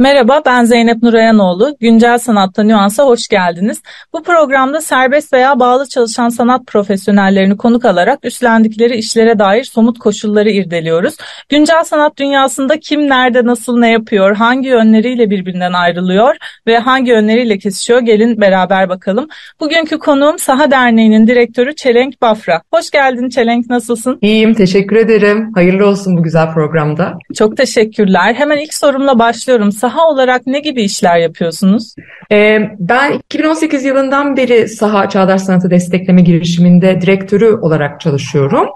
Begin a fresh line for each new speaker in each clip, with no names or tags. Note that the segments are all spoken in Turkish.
Merhaba ben Zeynep Nurayanoğlu. Güncel Sanatta Nüans'a hoş geldiniz. Bu programda serbest veya bağlı çalışan sanat profesyonellerini konuk alarak üstlendikleri işlere dair somut koşulları irdeliyoruz. Güncel sanat dünyasında kim nerede nasıl ne yapıyor, hangi yönleriyle birbirinden ayrılıyor ve hangi yönleriyle kesişiyor gelin beraber bakalım. Bugünkü konuğum Saha Derneği'nin direktörü Çelenk Bafra. Hoş geldin Çelenk nasılsın?
İyiyim teşekkür ederim. Hayırlı olsun bu güzel programda.
Çok teşekkürler. Hemen ilk sorumla başlıyorum. Saha olarak ne gibi işler yapıyorsunuz?
Ee, ben 2018 yılından beri Saha Çağdaş Sanatı Destekleme girişiminde direktörü olarak çalışıyorum.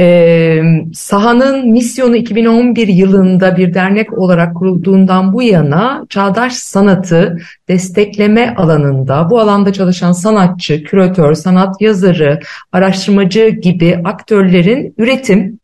Ee, Saha'nın misyonu 2011 yılında bir dernek olarak kurulduğundan bu yana çağdaş sanatı destekleme alanında bu alanda çalışan sanatçı, küratör, sanat yazarı, araştırmacı gibi aktörlerin üretim,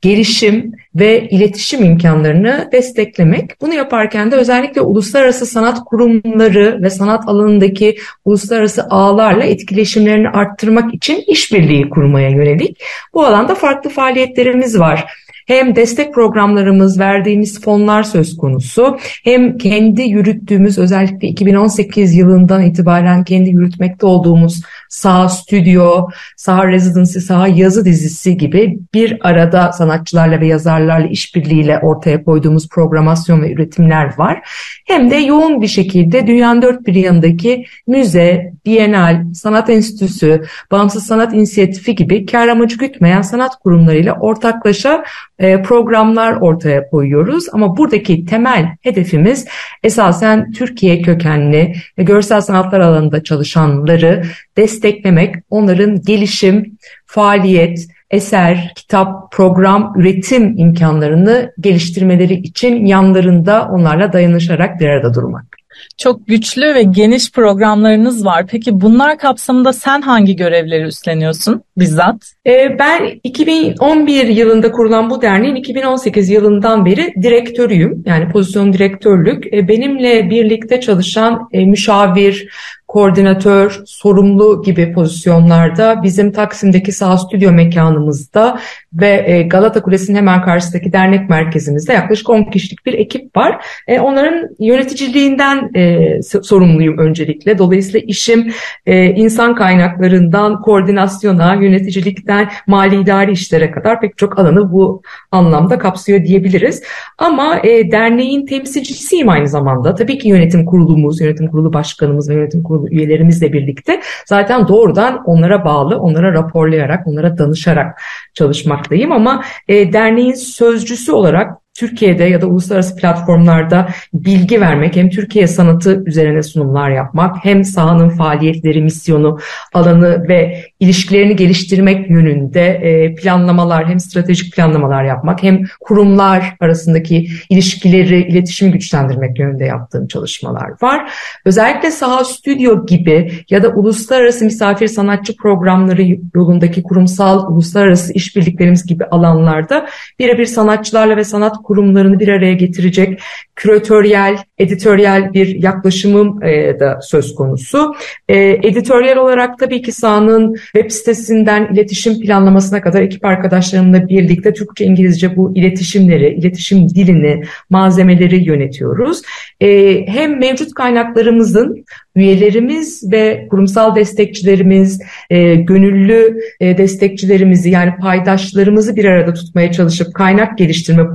gelişim ve iletişim imkanlarını desteklemek. Bunu yaparken de özellikle uluslararası sanat kurumları ve sanat alanındaki uluslararası ağlarla etkileşimlerini arttırmak için işbirliği kurmaya yönelik. Bu alanda farklı faaliyetlerimiz var hem destek programlarımız, verdiğimiz fonlar söz konusu, hem kendi yürüttüğümüz özellikle 2018 yılından itibaren kendi yürütmekte olduğumuz Saha Stüdyo, Saha Residency, Saha Yazı dizisi gibi bir arada sanatçılarla ve yazarlarla işbirliğiyle ortaya koyduğumuz programasyon ve üretimler var. Hem de yoğun bir şekilde dünyanın dört bir yanındaki müze, bienal, sanat enstitüsü, bağımsız sanat inisiyatifi gibi kar amacı gütmeyen sanat kurumlarıyla ortaklaşa programlar ortaya koyuyoruz. Ama buradaki temel hedefimiz esasen Türkiye kökenli görsel sanatlar alanında çalışanları desteklemek, onların gelişim, faaliyet, eser, kitap, program, üretim imkanlarını geliştirmeleri için yanlarında onlarla dayanışarak bir arada durmak.
Çok güçlü ve geniş programlarınız var. Peki bunlar kapsamında sen hangi görevleri üstleniyorsun bizzat?
Ee, ben 2011 yılında kurulan bu derneğin 2018 yılından beri direktörüyüm. Yani pozisyon direktörlük. Ee, benimle birlikte çalışan e, müşavir, koordinatör, sorumlu gibi pozisyonlarda bizim Taksim'deki sağ stüdyo mekanımızda ve e, Galata Kulesi'nin hemen karşısındaki dernek merkezimizde yaklaşık 10 kişilik bir ekip var. E, onların yöneticiliğinden e, sorumluyum öncelikle. Dolayısıyla işim insan kaynaklarından koordinasyona, yöneticilikten mali idari işlere kadar pek çok alanı bu anlamda kapsıyor diyebiliriz. Ama derneğin temsilcisiyim aynı zamanda. Tabii ki yönetim kurulumuz, yönetim kurulu başkanımız ve yönetim kurulu üyelerimizle birlikte zaten doğrudan onlara bağlı, onlara raporlayarak, onlara danışarak çalışmaktayım. Ama e, derneğin sözcüsü olarak Türkiye'de ya da uluslararası platformlarda bilgi vermek, hem Türkiye sanatı üzerine sunumlar yapmak, hem sahanın faaliyetleri, misyonu, alanı ve ilişkilerini geliştirmek yönünde e, planlamalar, hem stratejik planlamalar yapmak, hem kurumlar arasındaki ilişkileri, iletişimi güçlendirmek yönünde yaptığım çalışmalar var. Özellikle Saha Stüdyo gibi ya da uluslararası misafir sanatçı programları yolundaki kurumsal uluslararası işbirliklerimiz gibi alanlarda birebir sanatçılarla ve sanat kurumlarını bir araya getirecek küratöryel, editoryal bir yaklaşımım e, da söz konusu. E, editoryal olarak tabii ki sahanın web sitesinden iletişim planlamasına kadar ekip arkadaşlarımla birlikte Türkçe, İngilizce bu iletişimleri, iletişim dilini, malzemeleri yönetiyoruz. E, hem mevcut kaynaklarımızın üyelerimiz ve kurumsal destekçilerimiz, e, gönüllü e, destekçilerimizi yani paydaşlarımızı bir arada tutmaya çalışıp kaynak geliştirme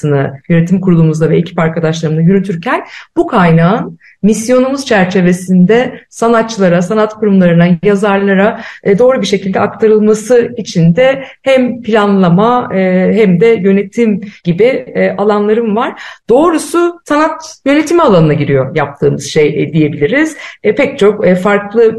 politikasını yönetim kurulumuzla ve ekip arkadaşlarımla yürütürken bu kaynağın misyonumuz çerçevesinde sanatçılara, sanat kurumlarına, yazarlara e, doğru bir şekilde aktarılması için de hem planlama e, hem de yönetim gibi e, alanlarım var. Doğrusu sanat yönetimi alanına giriyor yaptığımız şey diyebiliriz. Pek çok farklı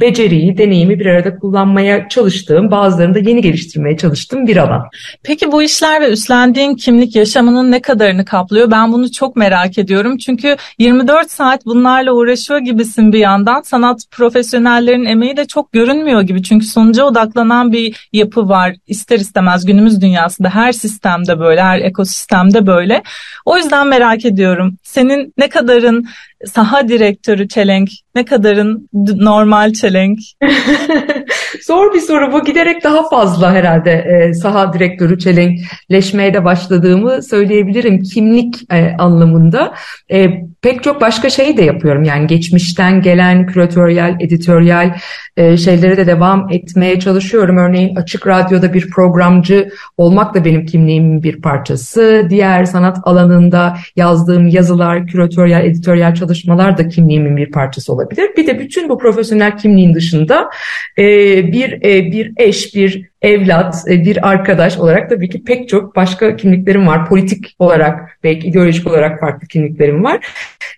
beceriyi, deneyimi bir arada kullanmaya çalıştığım, bazılarını da yeni geliştirmeye çalıştığım bir alan.
Peki bu işler ve üstlendiğin kimlik yaşamının ne kadarını kaplıyor? Ben bunu çok merak ediyorum. Çünkü 24 saat saat bunlarla uğraşıyor gibisin bir yandan. Sanat profesyonellerin emeği de çok görünmüyor gibi. Çünkü sonuca odaklanan bir yapı var. İster istemez günümüz dünyasında her sistemde böyle, her ekosistemde böyle. O yüzden merak ediyorum. Senin ne kadarın saha direktörü çelenk, ne kadarın normal çelenk?
Zor bir soru bu. Giderek daha fazla herhalde e, saha direktörü çelenkleşmeye de başladığımı söyleyebilirim. Kimlik e, anlamında. E, pek çok başka şey de yapıyorum. Yani geçmişten gelen küratöryel, editoryal e, şeylere de devam etmeye çalışıyorum. Örneğin Açık Radyo'da bir programcı olmak da benim kimliğimin bir parçası. Diğer sanat alanında yazdığım yazılar, küratöryel, editoryal çalışmalar da kimliğimin bir parçası olabilir. Bir de bütün bu profesyonel kimliğin dışında e, bir e, bir eş, bir evlat, e, bir arkadaş olarak tabii ki pek çok başka kimliklerim var. Politik olarak, belki ideolojik olarak farklı kimliklerim var.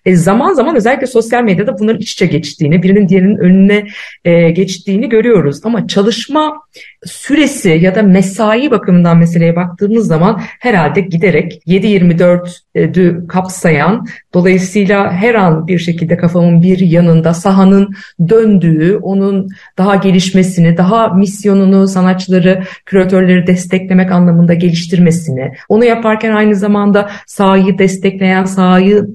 E, zaman zaman özellikle sosyal medyada bunların iç içe geçtiğini, birinin diğerinin önüne e, geçtiğini görüyoruz. Ama çalışma süresi ya da mesai bakımından meseleye baktığımız zaman herhalde giderek 7-24'ü kapsayan, dolayısıyla her an bir şekilde kafamın bir yanında sahanın döndüğü, onun daha gelişmesini, daha misyonunu sanatçıları, küratörleri desteklemek anlamında geliştirmesini, onu yaparken aynı zamanda sahayı destekleyen, sahayı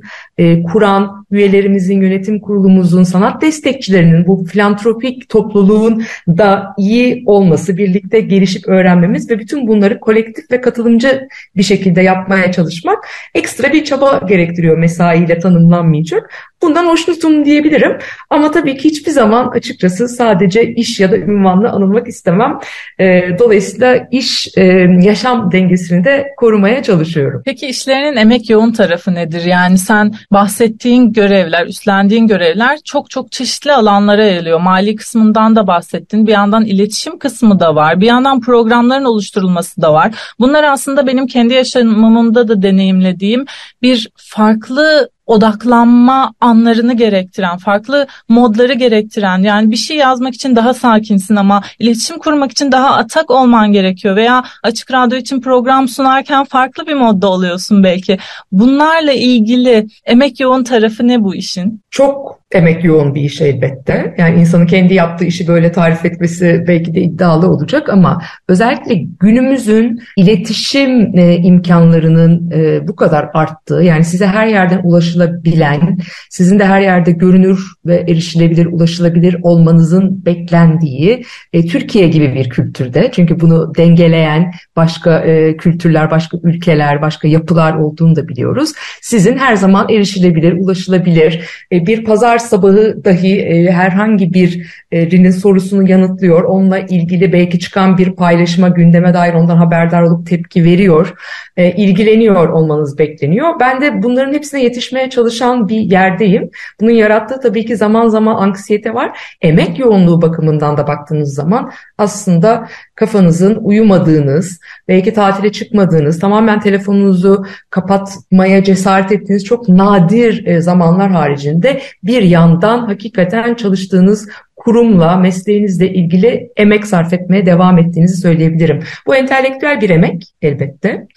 kuran üyelerimizin, yönetim kurulumuzun, sanat destekçilerinin bu filantropik topluluğun da iyi olması, birlikte gelişip öğrenmemiz ve bütün bunları kolektif ve katılımcı bir şekilde yapmaya çalışmak ekstra bir çaba gerektiriyor mesaiyle tanımlanmayacak. Bundan hoşnutum diyebilirim. Ama tabii ki hiçbir zaman açıkçası sadece iş ya da ünvanla anılmak istemem. E, dolayısıyla iş e, yaşam dengesini de korumaya çalışıyorum.
Peki işlerinin emek yoğun tarafı nedir? Yani sen bahsettiğin görevler, üstlendiğin görevler çok çok çeşitli alanlara yayılıyor. Mali kısmından da bahsettin. Bir yandan iletişim kısmı da var. Bir yandan programların oluşturulması da var. Bunlar aslında benim kendi yaşamımda da deneyimlediğim bir farklı odaklanma anlarını gerektiren, farklı modları gerektiren yani bir şey yazmak için daha sakinsin ama iletişim kurmak için daha atak olman gerekiyor veya açık radyo için program sunarken farklı bir modda oluyorsun belki. Bunlarla ilgili emek yoğun tarafı ne bu işin?
Çok emek yoğun bir iş elbette. Yani insanın kendi yaptığı işi böyle tarif etmesi belki de iddialı olacak ama özellikle günümüzün iletişim e, imkanlarının e, bu kadar arttığı yani size her yerden ulaşılabilen, sizin de her yerde görünür ve erişilebilir, ulaşılabilir olmanızın beklendiği e, Türkiye gibi bir kültürde. Çünkü bunu dengeleyen başka e, kültürler, başka ülkeler, başka yapılar olduğunu da biliyoruz. Sizin her zaman erişilebilir, ulaşılabilir e, bir pazar sabahı dahi e, herhangi birinin sorusunu yanıtlıyor. Onunla ilgili belki çıkan bir paylaşıma gündeme dair ondan haberdar olup tepki veriyor. E, ilgileniyor olmanız bekleniyor. Ben de bunların hepsine yetişmeye çalışan bir yerdeyim. Bunun yarattığı tabii ki zaman zaman anksiyete var. Emek yoğunluğu bakımından da baktığınız zaman aslında kafanızın uyumadığınız, belki tatile çıkmadığınız, tamamen telefonunuzu kapatmaya cesaret ettiğiniz çok nadir e, zamanlar haricinde bir yandan hakikaten çalıştığınız kurumla, mesleğinizle ilgili emek sarf etmeye devam ettiğinizi söyleyebilirim. Bu entelektüel bir emek elbette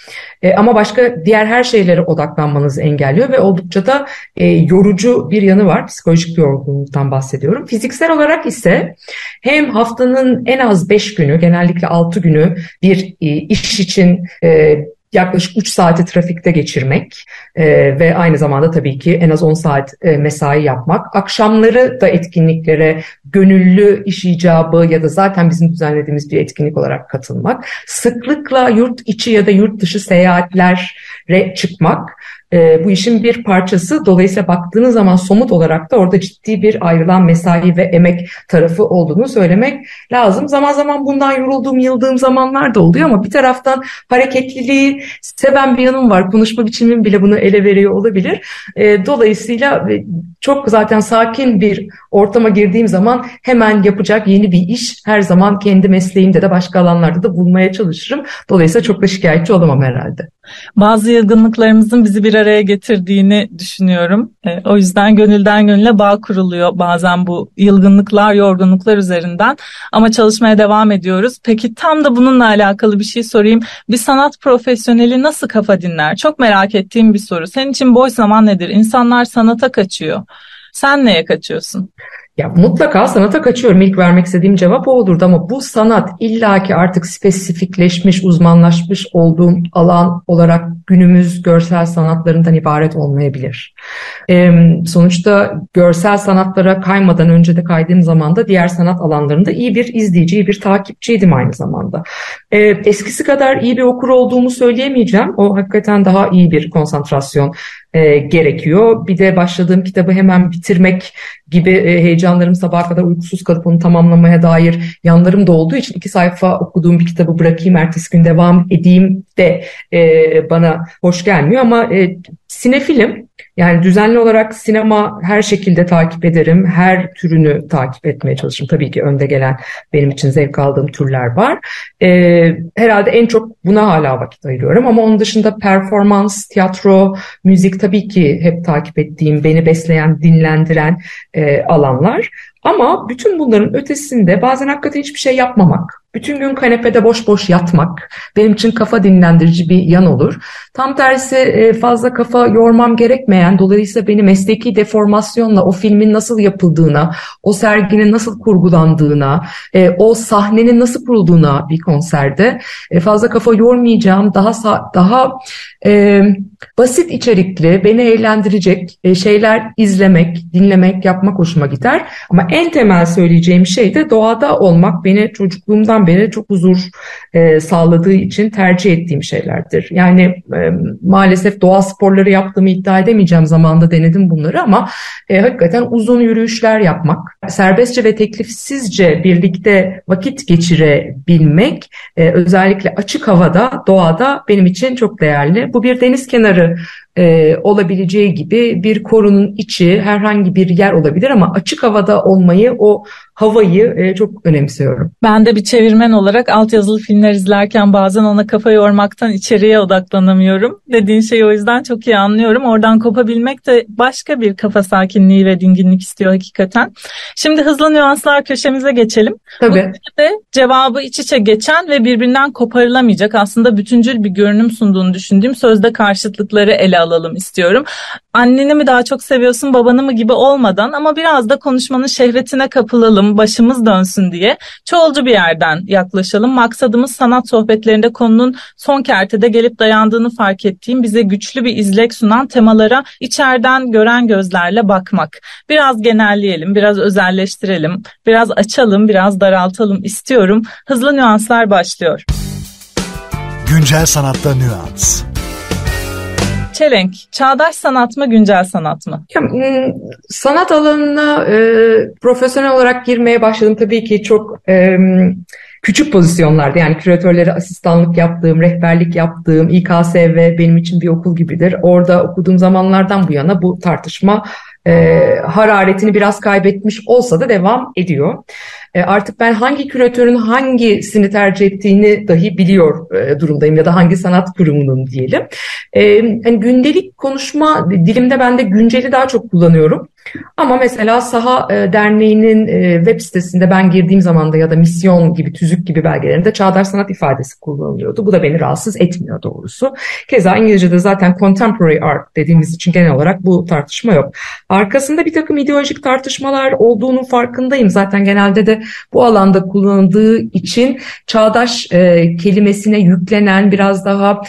e, ama başka diğer her şeylere odaklanmanızı engelliyor ve oldukça da e, yorucu bir yanı var. Psikolojik bir yorgunluktan bahsediyorum. Fiziksel olarak ise hem haftanın en az 5 günü, genellikle 6 günü bir e, iş için e, yaklaşık 3 saati trafikte geçirmek e, ve aynı zamanda tabii ki en az 10 saat e, mesai yapmak. Akşamları da etkinliklere gönüllü iş icabı ya da zaten bizim düzenlediğimiz bir etkinlik olarak katılmak. Sıklıkla yurt içi ya da yurt dışı seyahatlere çıkmak e, bu işin bir parçası. Dolayısıyla baktığınız zaman somut olarak da orada ciddi bir ayrılan mesai ve emek tarafı olduğunu söylemek lazım. Zaman zaman bundan yorulduğum, yıldığım zamanlar da oluyor ama bir taraftan hareketliliği seven bir yanım var. Konuşma biçimim bile bunu ele veriyor olabilir. E, dolayısıyla çok zaten sakin bir ortama girdiğim zaman hemen yapacak yeni bir iş her zaman kendi mesleğimde de başka alanlarda da bulmaya çalışırım. Dolayısıyla çok da şikayetçi olamam herhalde.
Bazı yılgınlıklarımızın bizi bir araya getirdiğini düşünüyorum. E, o yüzden gönülden gönüle bağ kuruluyor bazen bu yılgınlıklar, yorgunluklar üzerinden. Ama çalışmaya devam ediyoruz. Peki tam da bununla alakalı bir şey sorayım. Bir sanat profesyoneli nasıl kafa dinler? Çok merak ettiğim bir soru. Senin için boş zaman nedir? İnsanlar sanata kaçıyor. Sen neye kaçıyorsun?
Ya mutlaka sanata kaçıyorum. İlk vermek istediğim cevap o olurdu ama bu sanat illaki artık spesifikleşmiş, uzmanlaşmış olduğum alan olarak günümüz görsel sanatlarından ibaret olmayabilir. Ee, sonuçta görsel sanatlara kaymadan önce de kaydığım zaman da diğer sanat alanlarında iyi bir izleyici, iyi bir takipçiydim aynı zamanda. Ee, eskisi kadar iyi bir okur olduğumu söyleyemeyeceğim. O hakikaten daha iyi bir konsantrasyon e, gerekiyor. Bir de başladığım kitabı hemen bitirmek gibi e, heyecanlarım sabaha kadar uykusuz kalıp onu tamamlamaya dair yanlarım da olduğu için iki sayfa okuduğum bir kitabı bırakayım ertesi gün devam edeyim de e, bana hoş gelmiyor ama e, sinefilim yani düzenli olarak sinema her şekilde takip ederim. Her türünü takip etmeye çalışırım. Tabii ki önde gelen benim için zevk aldığım türler var. Ee, herhalde en çok buna hala vakit ayırıyorum. Ama onun dışında performans, tiyatro, müzik tabii ki hep takip ettiğim, beni besleyen, dinlendiren e, alanlar. Ama bütün bunların ötesinde bazen hakikaten hiçbir şey yapmamak, bütün gün kanepede boş boş yatmak benim için kafa dinlendirici bir yan olur. Tam tersi e, fazla kafa yormam gerekmeyen, dolayısıyla beni mesleki deformasyonla o filmin nasıl yapıldığına, o serginin nasıl kurgulandığına, e, o sahnenin nasıl kurulduğuna bir konserde e, fazla kafa yormayacağım, daha daha basit içerikli, beni eğlendirecek şeyler izlemek, dinlemek, yapmak hoşuma gider. Ama en temel söyleyeceğim şey de doğada olmak beni çocukluğumdan beri çok huzur e, sağladığı için tercih ettiğim şeylerdir. Yani e, maalesef doğa sporları yaptığımı iddia edemeyeceğim zamanda denedim bunları ama e, hakikaten uzun yürüyüşler yapmak, serbestçe ve teklifsizce birlikte vakit geçirebilmek e, özellikle açık havada, doğada benim için çok değerli. Bu bir deniz kenarı carreira e, olabileceği gibi bir korunun içi herhangi bir yer olabilir ama açık havada olmayı o havayı e, çok önemsiyorum.
Ben de bir çevirmen olarak altyazılı filmler izlerken bazen ona kafa yormaktan içeriye odaklanamıyorum. Dediğin şeyi o yüzden çok iyi anlıyorum. Oradan kopabilmek de başka bir kafa sakinliği ve dinginlik istiyor hakikaten. Şimdi hızlı nüanslar köşemize geçelim.
Tabii.
Bu de cevabı iç içe geçen ve birbirinden koparılamayacak aslında bütüncül bir görünüm sunduğunu düşündüğüm sözde karşıtlıkları ele alalım istiyorum. Anneni mi daha çok seviyorsun babanı mı gibi olmadan ama biraz da konuşmanın şehvetine kapılalım, başımız dönsün diye çoğulcu bir yerden yaklaşalım. Maksadımız sanat sohbetlerinde konunun son kertede gelip dayandığını fark ettiğim bize güçlü bir izlek sunan temalara içeriden gören gözlerle bakmak. Biraz genelleyelim, biraz özelleştirelim, biraz açalım, biraz daraltalım istiyorum. Hızlı nüanslar başlıyor.
Güncel sanatta nüans.
Çelenk, çağdaş sanat mı, güncel sanat mı?
Sanat alanına e, profesyonel olarak girmeye başladım. Tabii ki çok e, küçük pozisyonlarda yani küratörlere asistanlık yaptığım, rehberlik yaptığım, İKSV benim için bir okul gibidir. Orada okuduğum zamanlardan bu yana bu tartışma e, hararetini biraz kaybetmiş olsa da devam ediyor. E, artık ben hangi küratörün hangisini tercih ettiğini dahi biliyor e, durumdayım ya da hangi sanat kurumunun diyelim. E, yani gündelik konuşma dilimde ben de günceli daha çok kullanıyorum. Ama mesela Saha e, Derneği'nin e, web sitesinde ben girdiğim zaman da ya da misyon gibi, tüzük gibi belgelerinde çağdaş sanat ifadesi kullanılıyordu. Bu da beni rahatsız etmiyor doğrusu. Keza İngilizce'de zaten contemporary art dediğimiz için genel olarak bu tartışma yok. Arkasında bir takım ideolojik tartışmalar olduğunun farkındayım. Zaten genelde de bu alanda kullanıldığı için çağdaş e, kelimesine yüklenen biraz daha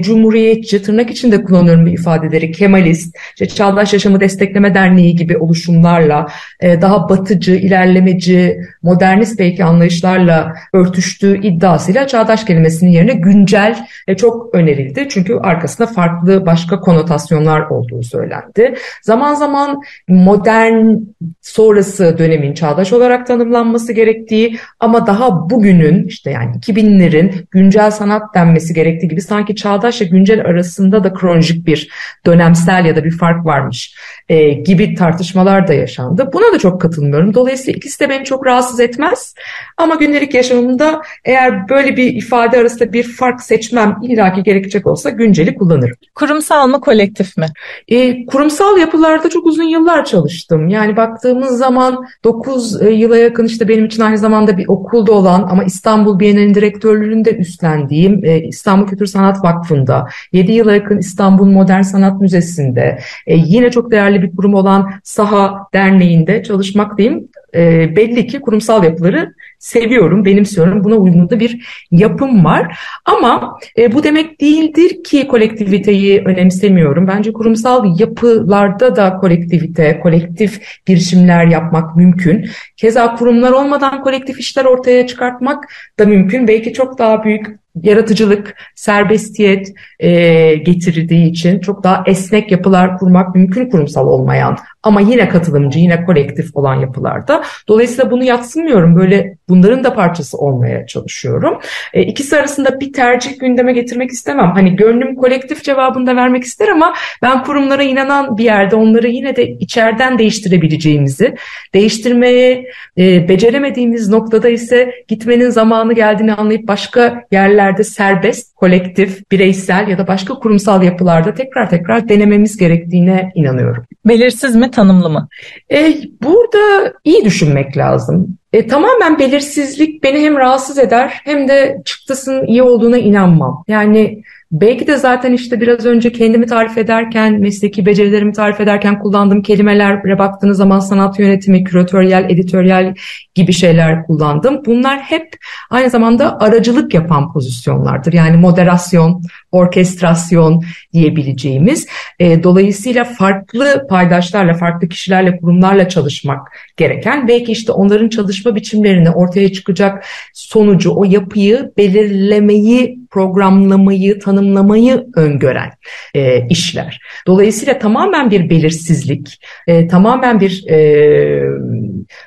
cumhuriyetçi, tırnak içinde kullanıyorum bu ifadeleri, Kemalist, işte Çağdaş Yaşamı Destekleme Derneği Derneği gibi oluşumlarla, e, daha batıcı, ilerlemeci, modernist belki anlayışlarla örtüştüğü iddiasıyla çağdaş kelimesinin yerine güncel e, çok önerildi. Çünkü arkasında farklı başka konotasyonlar olduğu söylendi. Zaman zaman modern sonrası dönemin çağdaş olarak tanımlanması gerektiği ama daha bugünün işte yani 2000'lerin güncel sanat denmesi gerektiği gibi sanki çağdaşla güncel arasında da kronolojik bir dönemsel ya da bir fark varmış e, gibi tartışmalar da yaşandı. Buna da çok katılmıyorum. Dolayısıyla ikisi de beni çok rahatsız etmez. Ama gündelik yaşamımda eğer böyle bir ifade arasında bir fark seçmem illaki gerekecek olsa günceli kullanırım.
Kurumsal mı kolektif mi?
E, kurumsal yapılarda çok uzun yıllar çalıştım. Yani baktığımız zaman 9 e, yıla yakın işte benim için aynı zamanda bir okulda olan ama İstanbul Bienali'nin direktörlüğünü de üstlendiğim e, İstanbul Kültür Sanat Vakfı'nda, 7 yıla yakın İstanbul Modern Sanat Müzesi'nde, e, yine çok değerli bir kurum olan Saha Derneği'nde çalışmaktayım. E, belli ki kurumsal yapıları seviyorum, benimsiyorum. Buna uygun da bir yapım var. Ama e, bu demek değildir ki kolektiviteyi önemsemiyorum. Bence kurumsal yapılarda da kolektivite, kolektif girişimler yapmak mümkün. Keza kurumlar olmadan kolektif işler ortaya çıkartmak da mümkün. Belki çok daha büyük yaratıcılık, serbestiyet e, getirdiği için çok daha esnek yapılar kurmak mümkün kurumsal olmayan ama yine katılımcı, yine kolektif olan yapılarda. Dolayısıyla bunu yatsımıyorum. Böyle bunların da parçası olmaya çalışıyorum. E, ikisi arasında bir tercih gündeme getirmek istemem. Hani gönlüm kolektif cevabını da vermek ister ama ben kurumlara inanan bir yerde onları yine de içeriden değiştirebileceğimizi, değiştirmeye e, beceremediğimiz noktada ise gitmenin zamanı geldiğini anlayıp başka yerlerde serbest, kolektif, bireysel ya da başka kurumsal yapılarda tekrar tekrar denememiz gerektiğine inanıyorum.
Belirsiz mi, tanımlı mı?
E, burada iyi düşünmek lazım. E, tamamen belirsizlik beni hem rahatsız eder hem de çıktısının iyi olduğuna inanmam. Yani belki de zaten işte biraz önce kendimi tarif ederken, mesleki becerilerimi tarif ederken kullandığım kelimelere baktığınız zaman sanat yönetimi, küratöryel, editoryal gibi şeyler kullandım. Bunlar hep aynı zamanda aracılık yapan pozisyonlardır. Yani moderasyon, orkestrasyon diyebileceğimiz. E, dolayısıyla farklı paydaşlarla, farklı kişilerle, kurumlarla çalışmak gereken, belki işte onların çalışma biçimlerini ortaya çıkacak sonucu, o yapıyı belirlemeyi, programlamayı, tanımlamayı öngören e, işler. Dolayısıyla tamamen bir belirsizlik, e, tamamen bir e,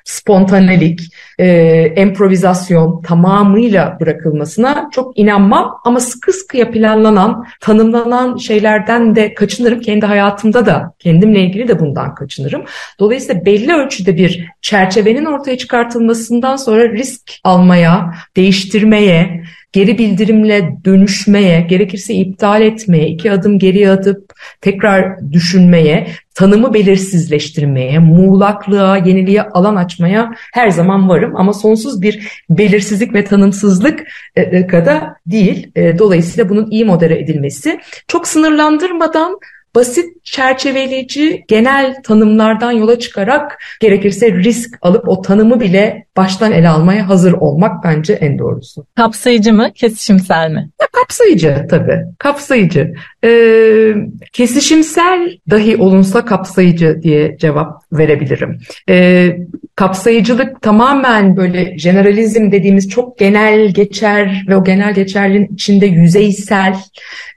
spontanelik, e, improvizasyon tamamıyla bırakılmasına çok inanmam ama sıkı sıkıya planlanan, tanımlanan şeylerden de kaçınırım. Kendi hayatımda da, kendimle ilgili de bundan kaçınırım. Dolayısıyla belli ölçüde bir çerçevenin ortaya çıkartılmasından sonra risk almaya, değiştirmeye, geri bildirimle dönüşmeye, gerekirse iptal etmeye, iki adım geriye atıp tekrar düşünmeye, tanımı belirsizleştirmeye, muğlaklığa, yeniliğe alan açmaya her zaman varım. Ama sonsuz bir belirsizlik ve tanımsızlık e, e, kadar değil. E, dolayısıyla bunun iyi modere edilmesi, çok sınırlandırmadan basit çerçeveleyici genel tanımlardan yola çıkarak gerekirse risk alıp o tanımı bile baştan ele almaya hazır olmak bence en doğrusu.
Kapsayıcı mı, kesişimsel mi?
Ya, kapsayıcı tabii, kapsayıcı. Ee, kesişimsel dahi olunsa kapsayıcı diye cevap verebilirim. Ee, kapsayıcılık tamamen böyle generalizm dediğimiz çok genel geçer ve o genel geçerliğin içinde yüzeysel,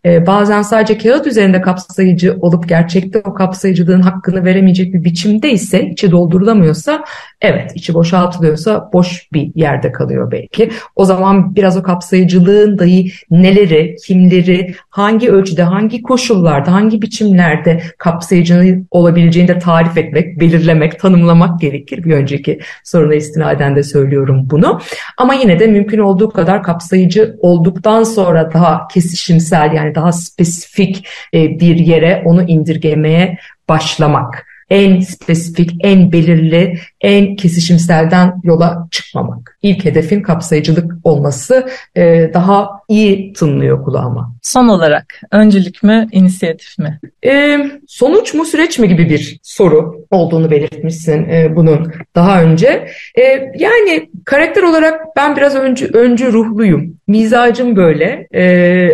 e, bazen sadece kağıt üzerinde kapsayıcı olup gerçekte o kapsayıcılığın hakkını veremeyecek bir biçimde ise, içi doldurulamıyorsa, evet içi boşaltılıyorsa boş bir yerde kalıyor belki. O zaman biraz o kapsayıcılığın dahi neleri, kimleri, hangi ölçüde, hangi koşullarda, hangi biçimlerde kapsayıcı olabileceğini de tarif etmek, belirlemek, tanımlamak gerekir. Bir önceki soruna istinaden de söylüyorum bunu. Ama yine de mümkün olduğu kadar kapsayıcı olduktan sonra daha kesişimsel yani daha spesifik e, bir yere onu indirgemeye başlamak en spesifik, en belirli, en kesişimselden yola çıkmamak. İlk hedefin kapsayıcılık olması e, daha iyi tınlıyor kulağıma.
Son olarak öncülük mü, inisiyatif mi?
E, sonuç mu, süreç mi gibi bir soru olduğunu belirtmişsin e, bunun daha önce. E, yani karakter olarak ben biraz öncü, öncü ruhluyum. Mizacım böyle. E,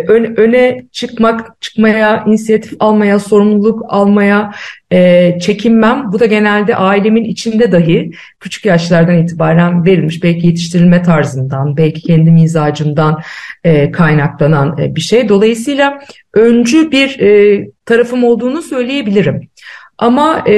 ön, öne çıkmak, çıkmaya, inisiyatif almaya, sorumluluk almaya e, çekinmem. Bu da genelde ailemin içinde dahi küçük yaşlardan itibaren verilmiş. Belki yetiştirilme tarzından, belki kendi mizacımdan e, kaynaklanan e, bir şey. Dolayısıyla öncü bir e, tarafım olduğunu söyleyebilirim. Ama e,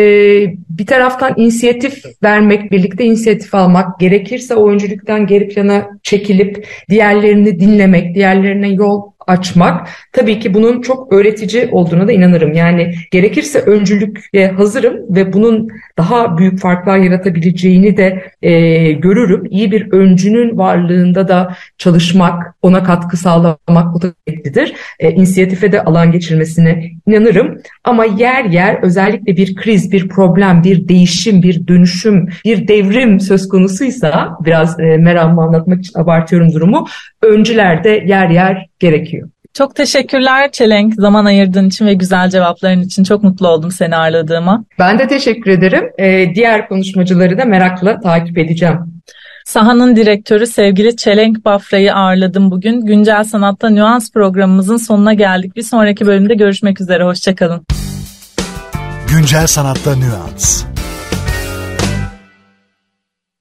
bir taraftan inisiyatif vermek, birlikte inisiyatif almak, gerekirse oyunculuktan geri plana çekilip diğerlerini dinlemek, diğerlerine yol açmak tabii ki bunun çok öğretici olduğuna da inanırım. Yani gerekirse öncülükle hazırım ve bunun daha büyük farklar yaratabileceğini de e, görürüm. İyi bir öncünün varlığında da çalışmak, ona katkı sağlamak bu da gereklidir. E, inisiyatife de alan geçirmesine inanırım. Ama yer yer özellikle bir kriz, bir problem, bir değişim, bir dönüşüm, bir devrim söz konusuysa biraz e, meramı anlatmak için abartıyorum durumu. Öncüler de yer yer gerekiyor.
Çok teşekkürler Çelenk zaman ayırdığın için ve güzel cevapların için. Çok mutlu oldum seni ağırladığıma.
Ben de teşekkür ederim. Ee, diğer konuşmacıları da merakla takip edeceğim.
Sahanın direktörü sevgili Çelenk Bafra'yı ağırladım bugün. Güncel Sanatta Nüans programımızın sonuna geldik. Bir sonraki bölümde görüşmek üzere. Hoşçakalın.
Güncel Sanatta Nüans